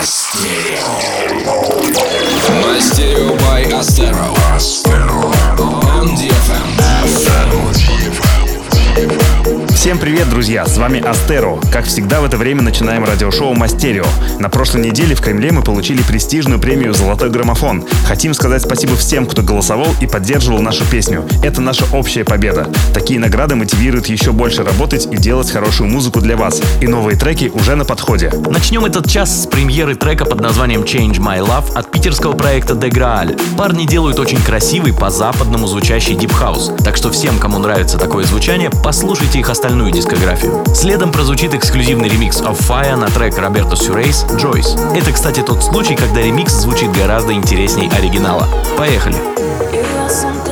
Мастерио. Мастерио by Astero. Astero. On DFM. Всем привет, друзья! С вами Астеро. Как всегда, в это время начинаем радиошоу Мастерио. На прошлой неделе в Кремле мы получили престижную премию «Золотой граммофон». Хотим сказать спасибо всем, кто голосовал и поддерживал нашу песню. Это наша общая победа. Такие награды мотивируют еще больше работать и делать хорошую музыку для вас. И новые треки уже на подходе. Начнем этот час с премьеры трека под названием Change My Love от питерского проекта Деграаль. Парни делают очень красивый по-западному звучащий дипхаус. Так что всем, кому нравится такое звучание, послушайте их остальные остальную дискографию. Следом прозвучит эксклюзивный ремикс of Fire на трек Роберто Сюрейс «Joyce». Это, кстати, тот случай, когда ремикс звучит гораздо интересней оригинала. Поехали! Поехали!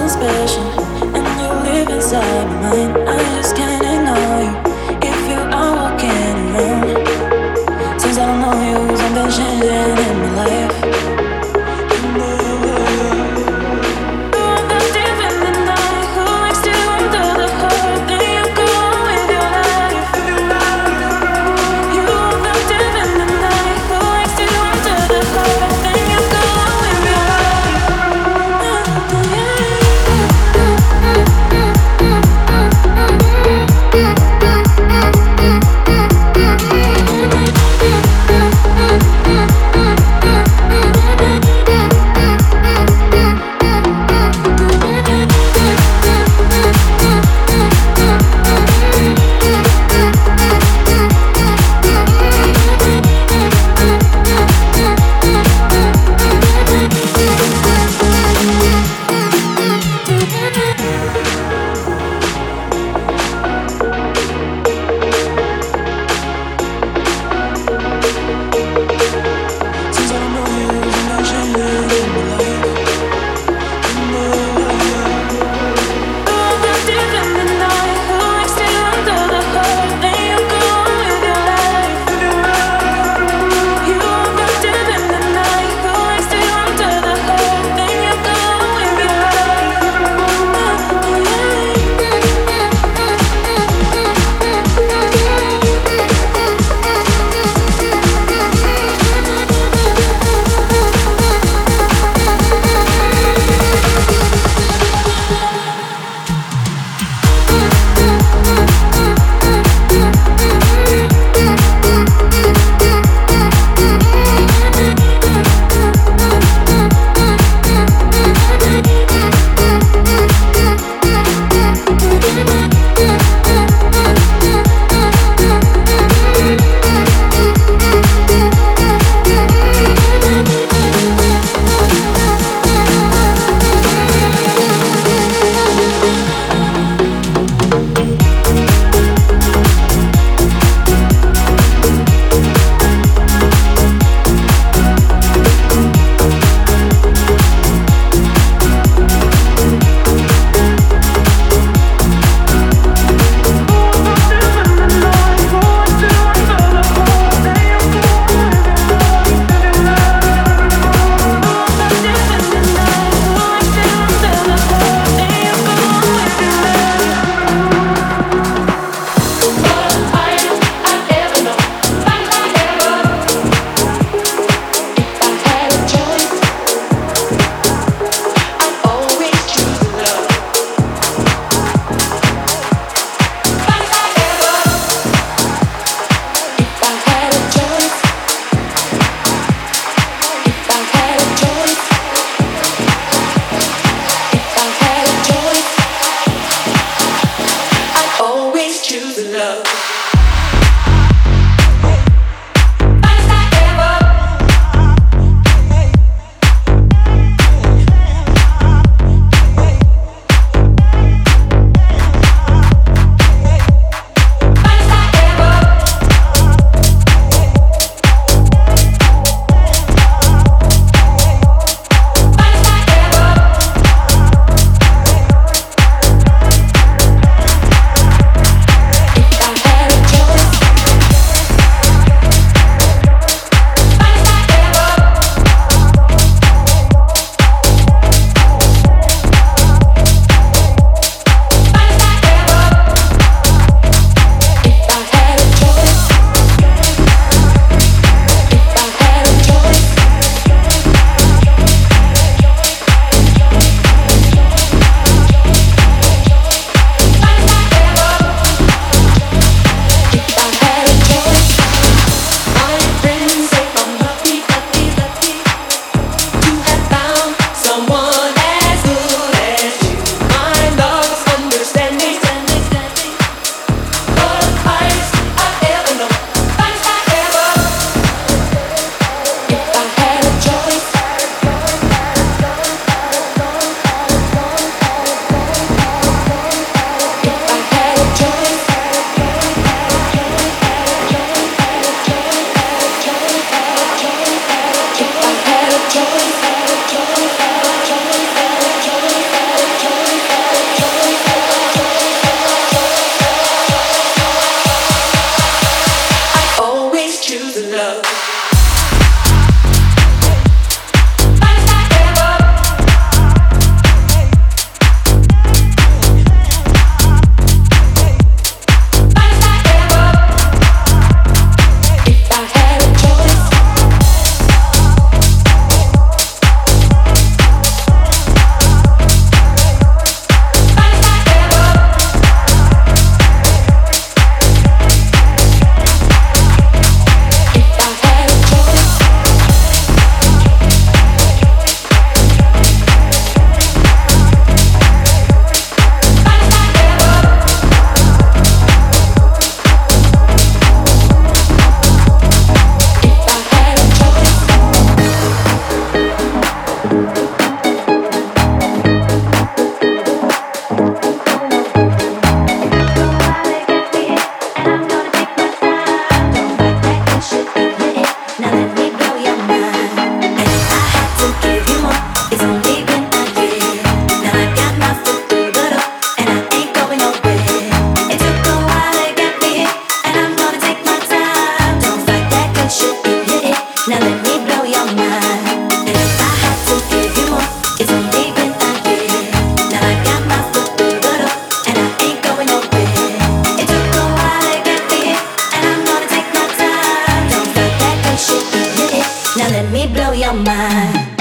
blow your mind.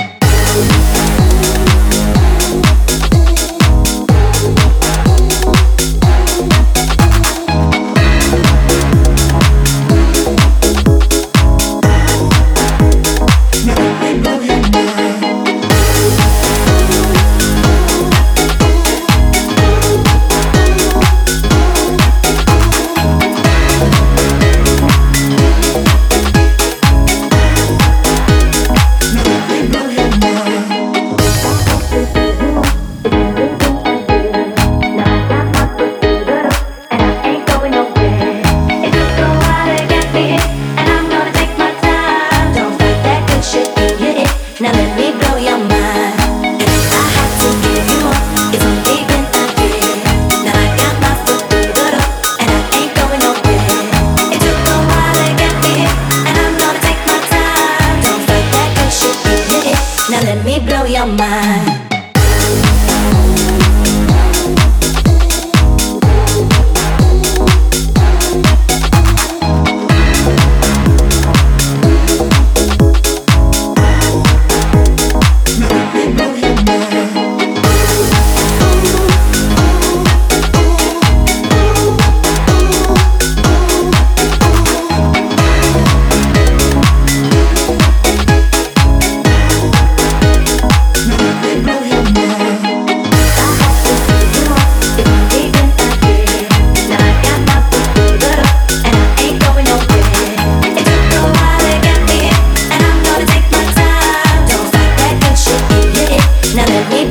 Hey,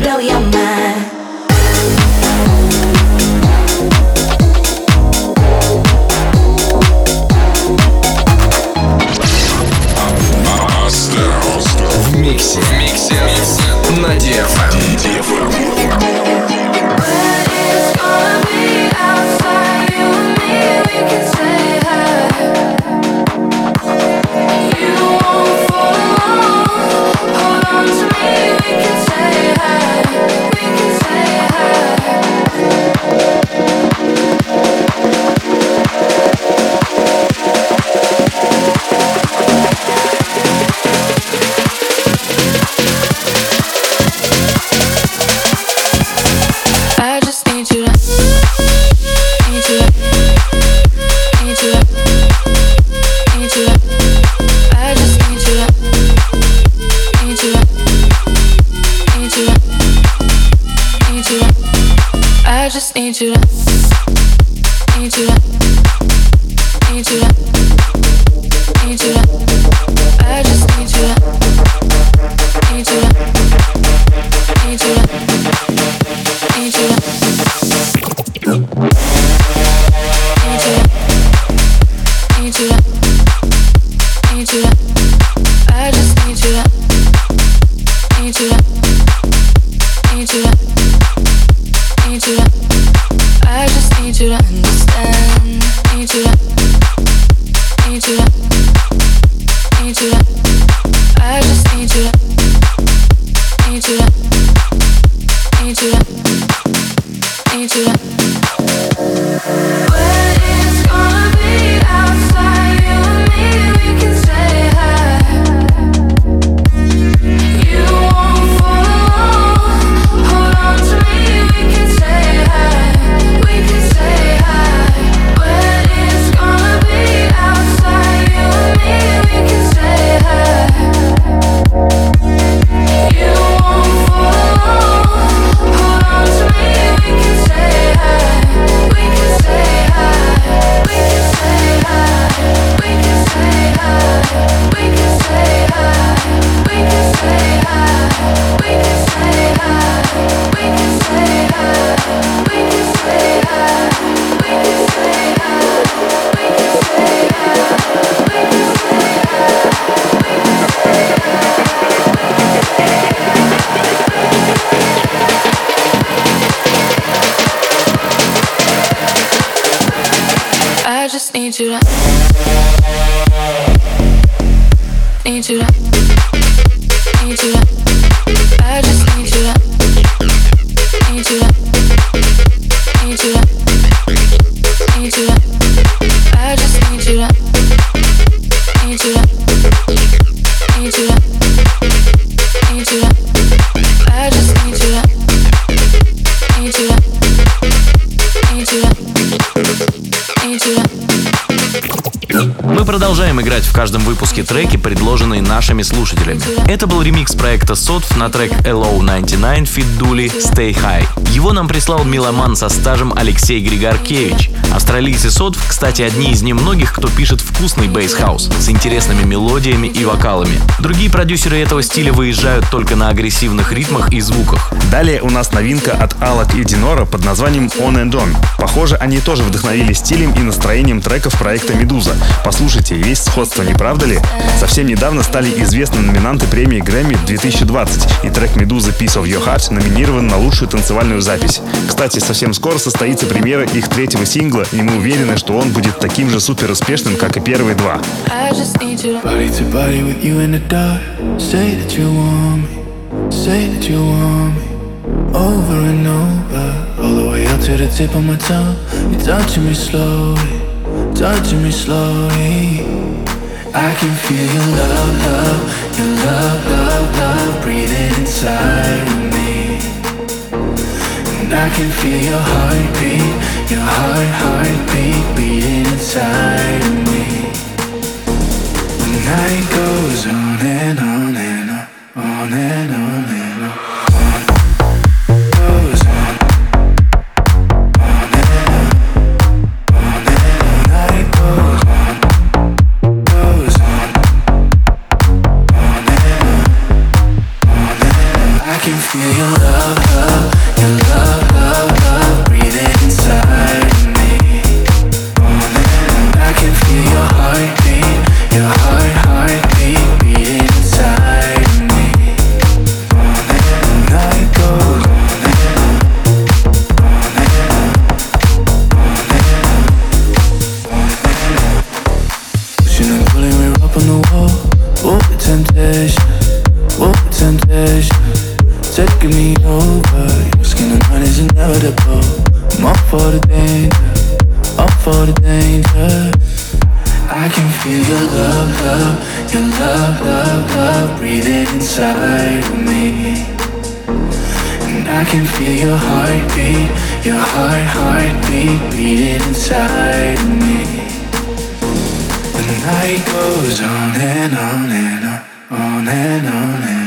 Это был ремикс проекта проекта Сотв на трек LO99 Fit Дули Stay High. Его нам прислал меломан со стажем Алексей Григоркевич. Австралийцы Сотв, кстати, одни из немногих, кто пишет вкусный бейсхаус с интересными мелодиями и вокалами. Другие продюсеры этого стиля выезжают только на агрессивных ритмах и звуках. Далее у нас новинка от Алак и Динора под названием On and On. Похоже, они тоже вдохновили стилем и настроением треков проекта «Медуза». Послушайте, есть сходство, не правда ли? Совсем недавно стали известны номинанты премии Грэмми 2000 2020, и трек «Медуза Piece of Your Heart» номинирован на лучшую танцевальную запись. Кстати, совсем скоро состоится премьера их третьего сингла, и мы уверены, что он будет таким же супер успешным, как и первые два. over and over, all the way up to the tip of my tongue. You're touching me slowly, touching me slowly. I can feel your love, love, your love, love, love breathing inside of me. And I can feel your heartbeat, your heart, heartbeat beating inside of me. The night goes on and on and on, on and on and on. I can feel your love, love, your love, love, love breathing inside of me. And I can feel your heartbeat, your heart, heartbeat beating inside of me. The night goes on and on and on, on and on and on.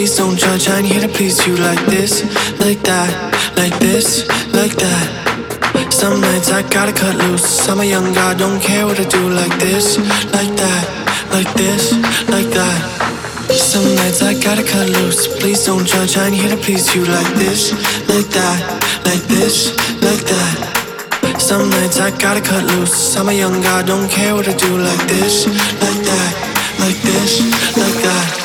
please don't judge. I ain't here to please you like this, like that, like this, like that. Some nights I gotta cut loose. I'm a young guy, don't care what I do. Like this, like that, like this, like that. Some nights I gotta cut loose. Please don't judge. I ain't here to please you like this, like that, like this, like that. Some nights I gotta cut loose. I'm a young guy, don't care what I do. Like this, like that, like this, like that.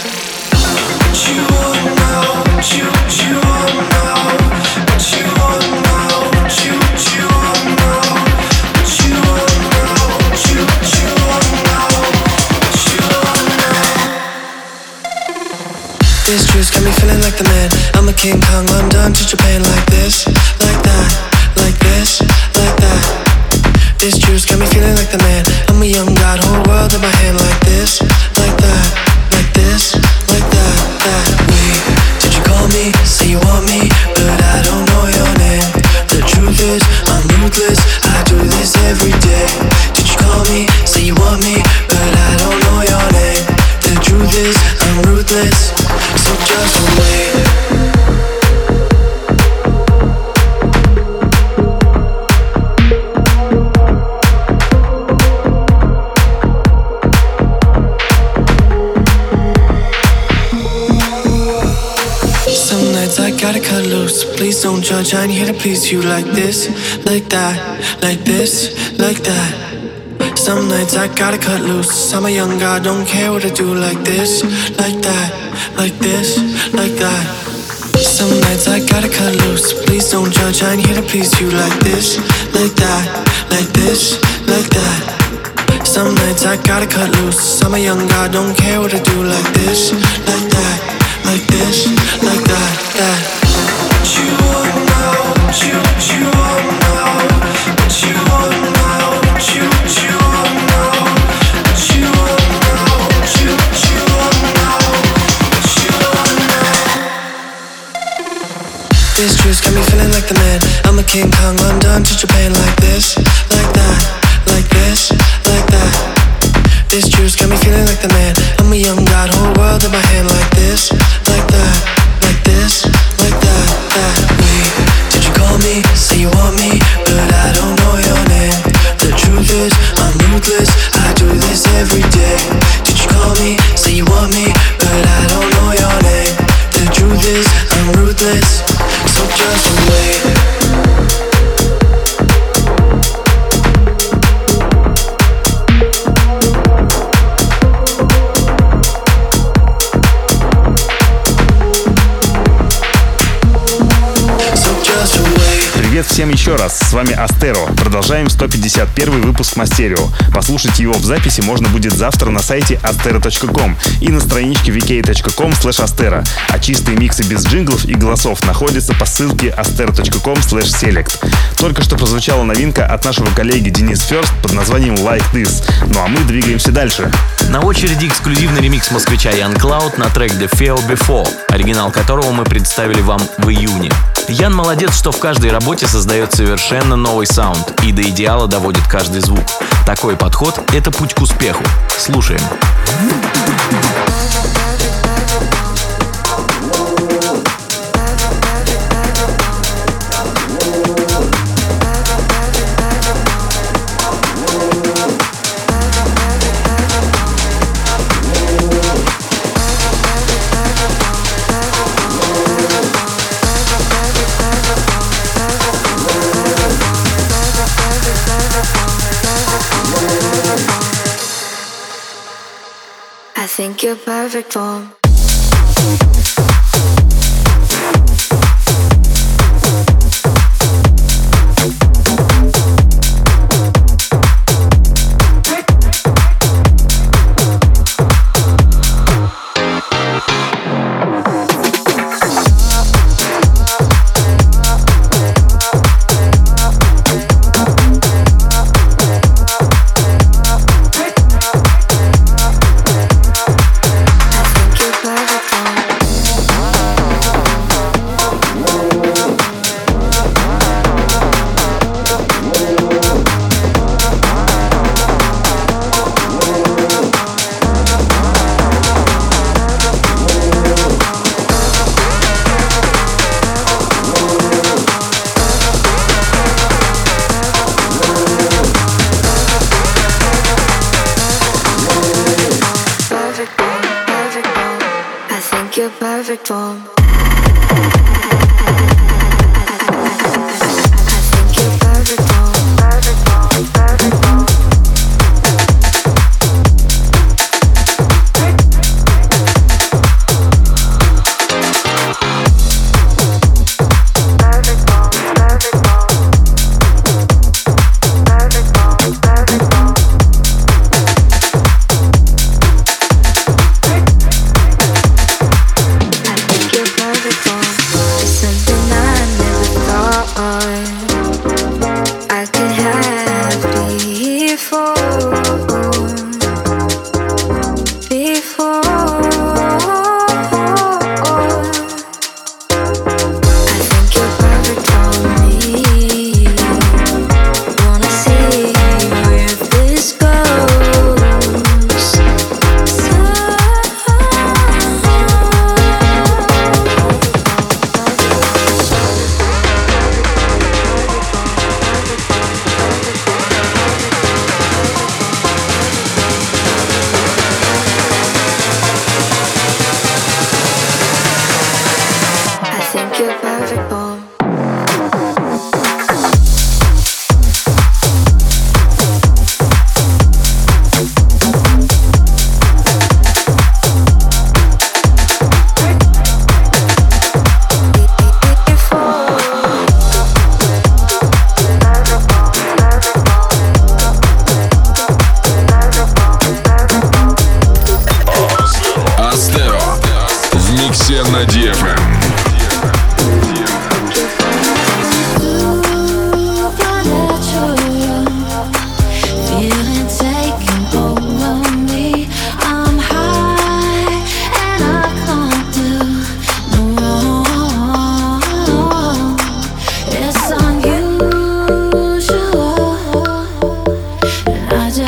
feeling like the man. I'm a King Kong, done to Japan like this, like that, like this, like that. This juice got me feeling like the man. I'm a young god, whole world in my hand like this, like that, like this, like that, that. Wait, did you call me? Say you want me, but I don't know your name. The truth is, I'm ruthless. sunshine here to please you like this, like that, like this, like that. Some nights I gotta cut loose. I'm a young guy, don't care what I do like this, like that, like this, like that. Some nights I gotta cut loose. Please don't judge, I'm here to please you like this, like that, like this, like that. Some nights I gotta cut loose. I'm a young guy, don't care what I do like this, like that, like this, like that, that. You you вами Астеро. Продолжаем 151 выпуск Мастерио. Послушать его в записи можно будет завтра на сайте astero.com и на страничке vk.com slash astero. А чистые миксы без джинглов и голосов находятся по ссылке astero.com slash select. Только что прозвучала новинка от нашего коллеги Денис Ферст под названием Like This. Ну а мы двигаемся дальше. На очереди эксклюзивный ремикс москвича Ян Клауд на трек The Feel Before, оригинал которого мы представили вам в июне. Ян молодец, что в каждой работе создает совершенно новый саунд и до идеала доводит каждый звук. Такой подход — это путь к успеху. Слушаем. think you're perfect for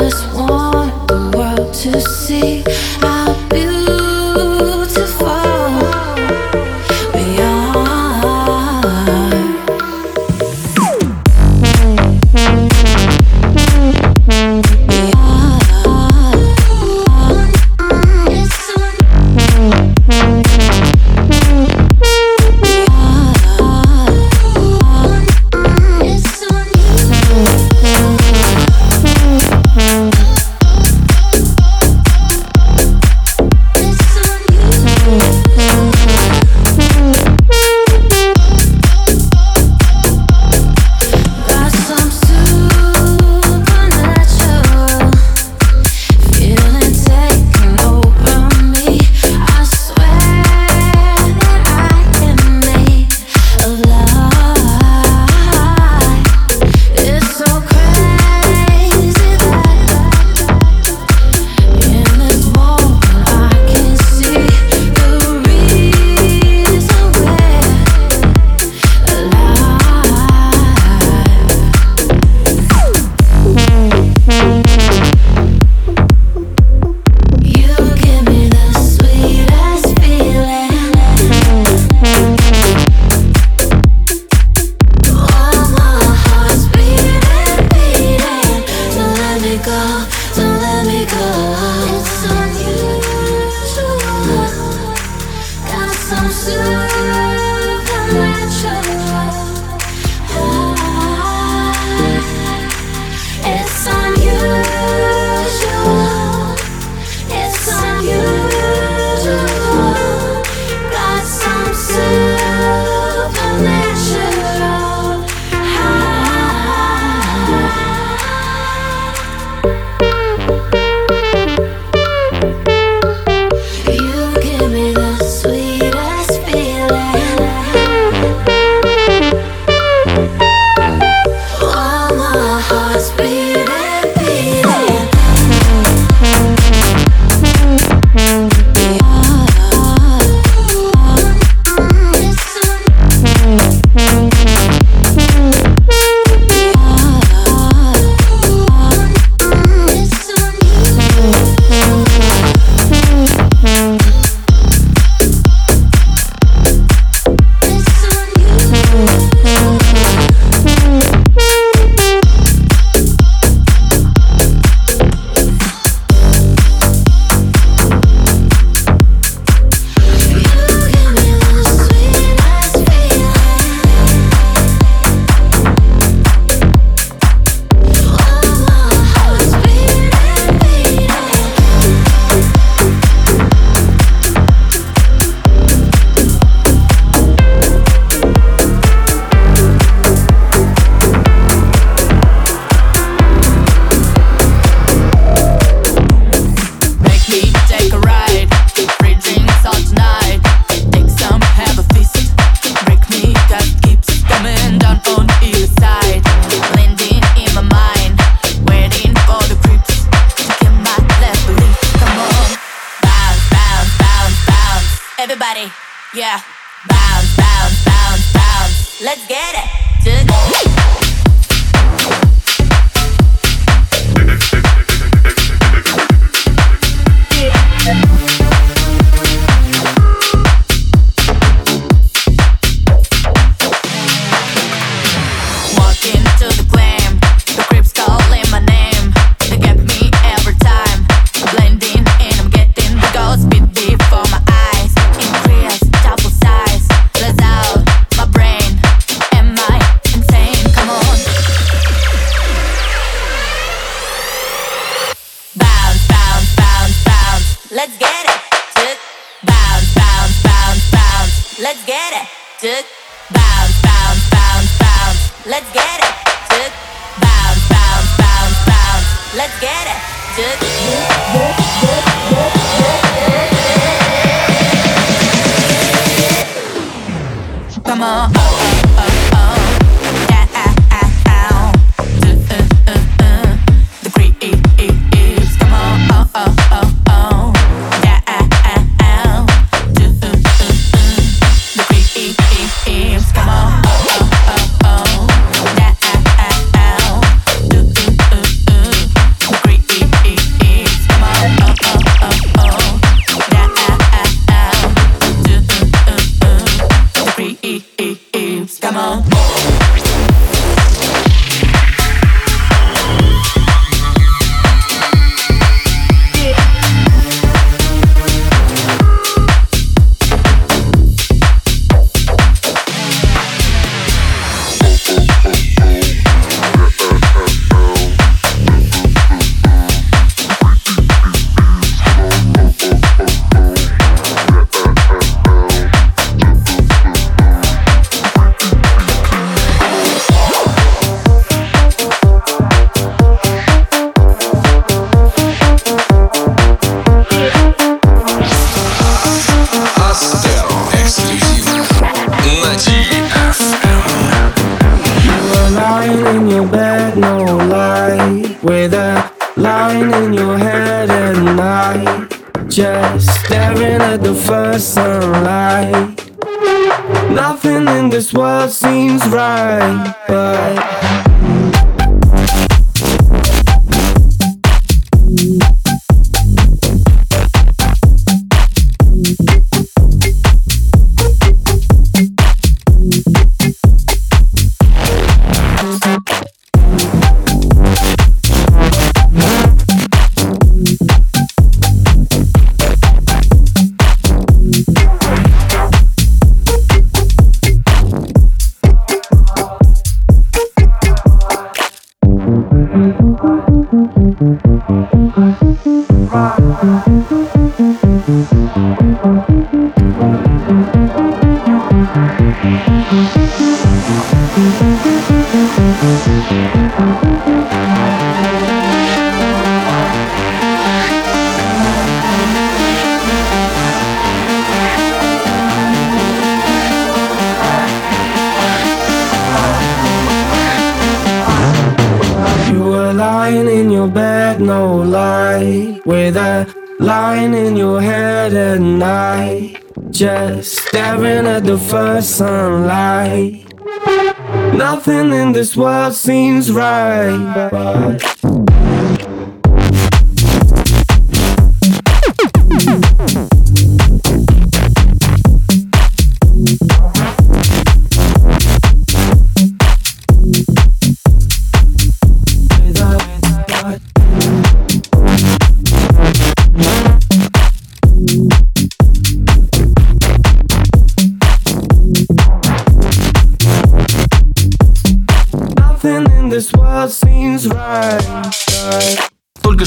just want the world to see.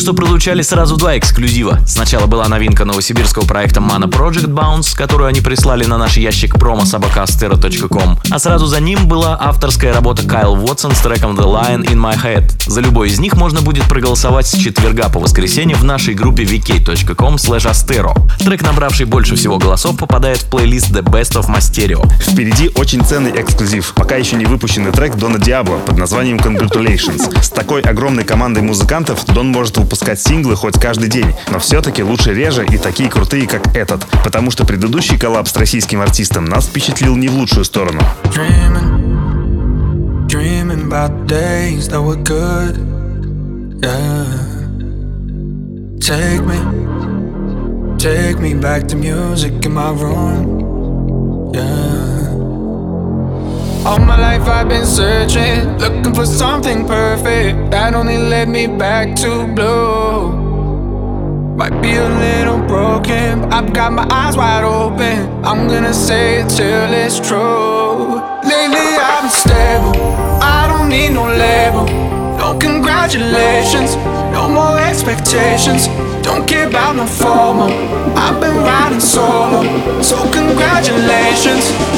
что прозвучали сразу два эксклюзива. Сначала была новинка новосибирского проекта Mana Project Bounce, которую они прислали на наш ящик промо а сразу за ним была авторская работа Кайл Уотсон с треком The Lion in My Head. За любой из них можно будет проголосовать с четверга по воскресенье в нашей группе vk.com slash astero Трек, набравший больше всего голосов, попадает в плейлист The Best of Masterio. Впереди очень ценный эксклюзив. Пока еще не выпущенный трек Дона Диабло под названием Congratulations. С такой огромной командой музыкантов Дон может выпустить выпускать синглы хоть каждый день, но все-таки лучше реже и такие крутые, как этот, потому что предыдущий коллаб с российским артистом нас впечатлил не в лучшую сторону. take me back to music in my room, yeah. All my life I've been searching, looking for something perfect that only led me back to blue. Might be a little broken, but I've got my eyes wide open. I'm gonna say it till it's true. Lately I've been stable, I don't need no label. No congratulations, no more expectations. Don't care about no formal. I've been riding solo, so congratulations.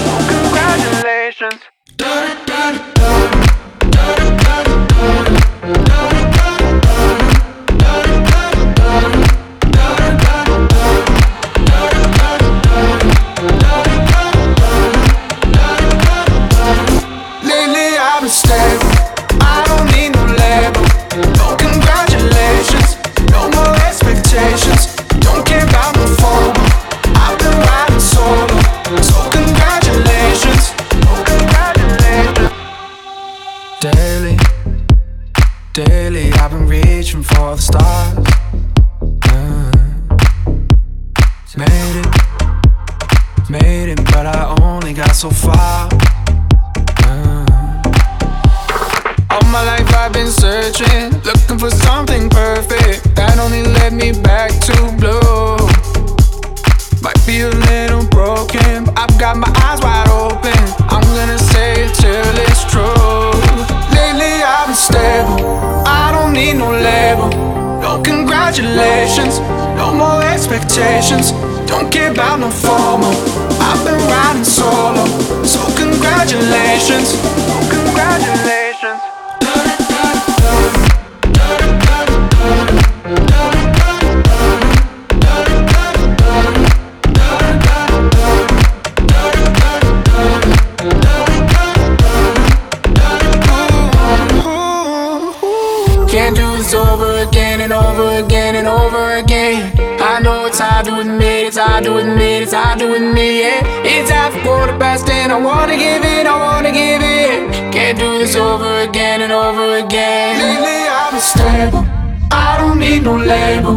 no label.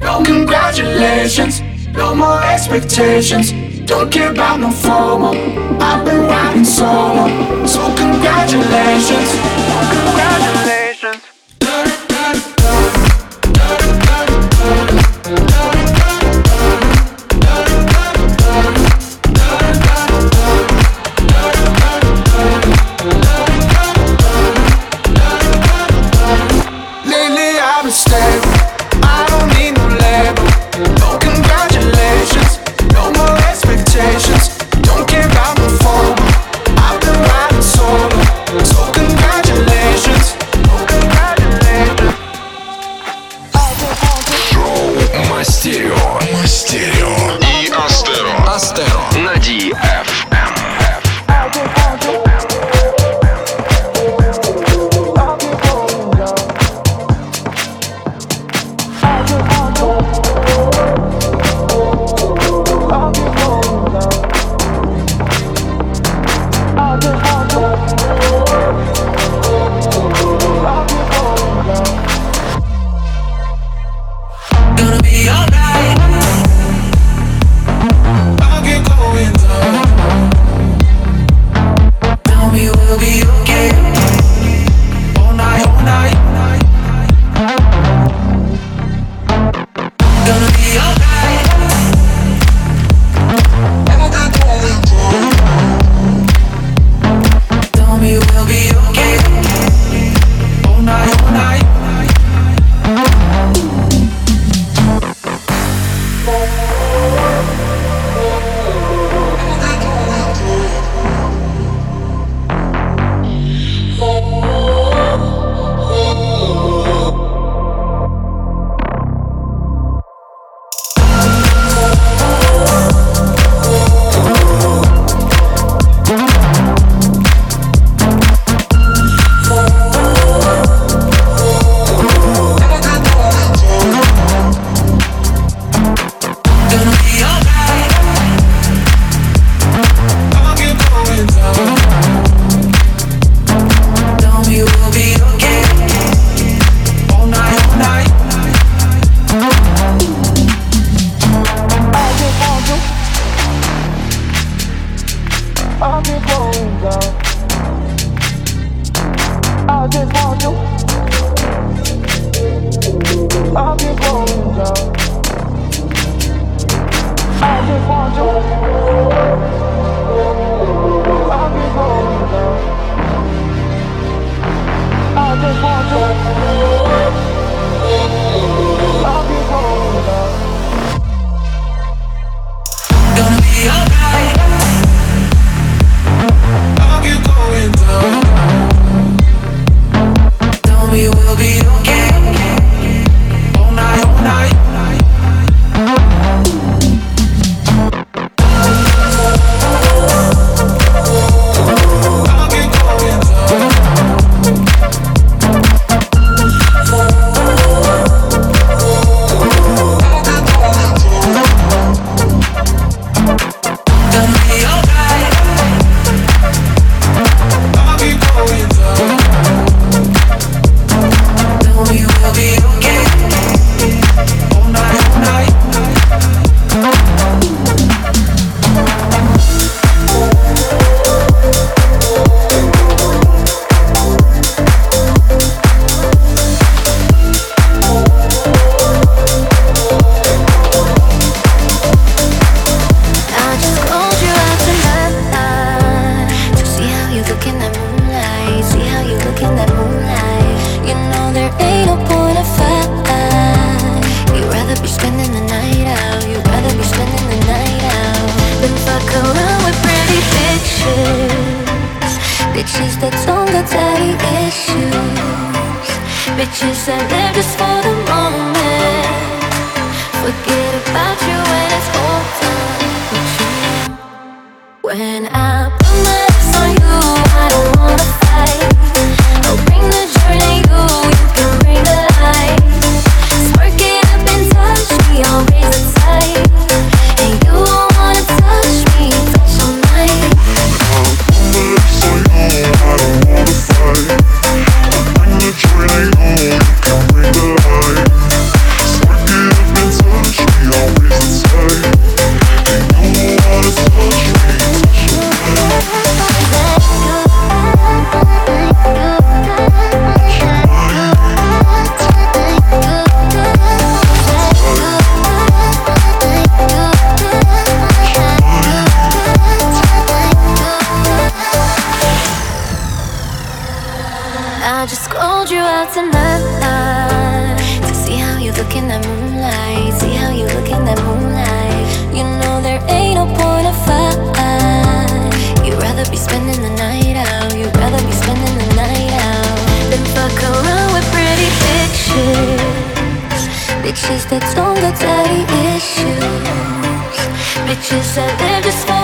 No congratulations, no more expectations. Don't care about no formal. I've been riding solo, so congratulations, congratulations. bitches that don't got daddy issues. Bitches that live just fine.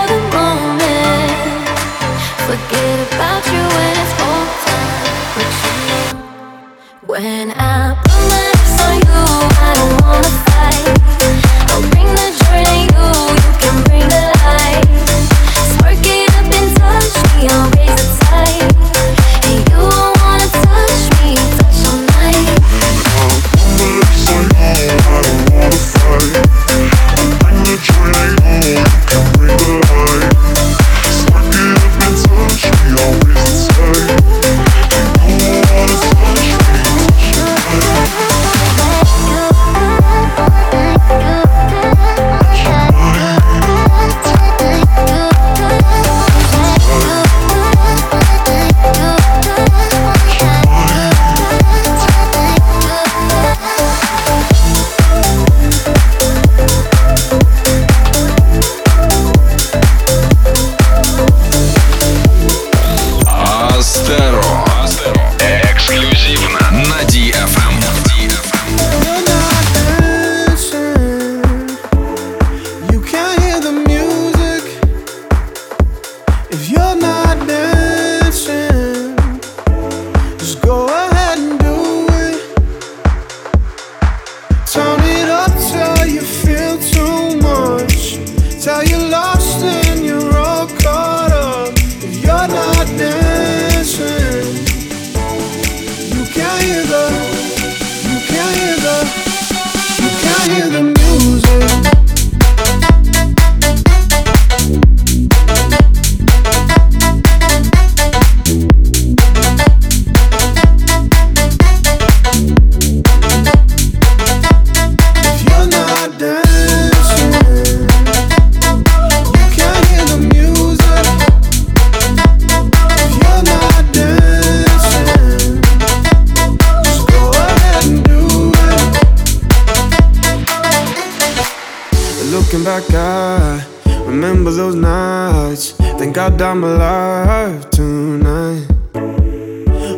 I'm alive tonight.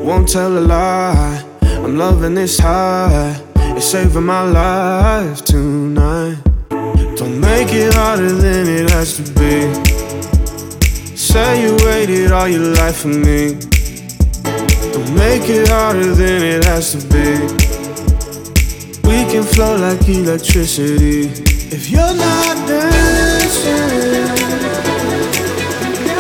Won't tell a lie, I'm loving this high. It's saving my life tonight. Don't make it harder than it has to be. Say you waited all your life for me. Don't make it harder than it has to be. We can flow like electricity. If you're not dancing.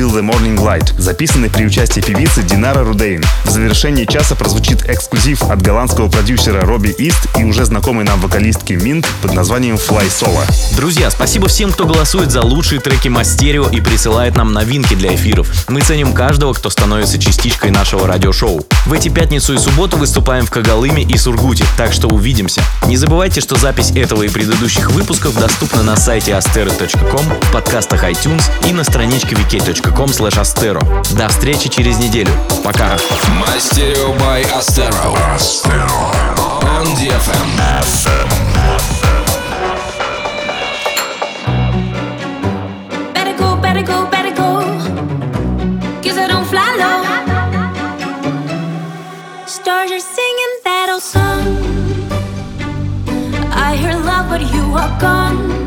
«Till the Morning Light», записанный при участии певицы Динара Рудейн завершении часа прозвучит эксклюзив от голландского продюсера Робби Ист и уже знакомый нам вокалистки Минт под названием Fly Solo. Друзья, спасибо всем, кто голосует за лучшие треки Мастерио и присылает нам новинки для эфиров. Мы ценим каждого, кто становится частичкой нашего радиошоу. В эти пятницу и субботу выступаем в Кагалыме и Сургуте, так что увидимся. Не забывайте, что запись этого и предыдущих выпусков доступна на сайте astero.com, в подкастах iTunes и на страничке vk.com. До встречи через неделю. Пока. by Stereo by Astero. Astero. On the FM. Better go, better go, better go. Cause I don't fly low. Stars are singing that old song. I hear love, but you are gone.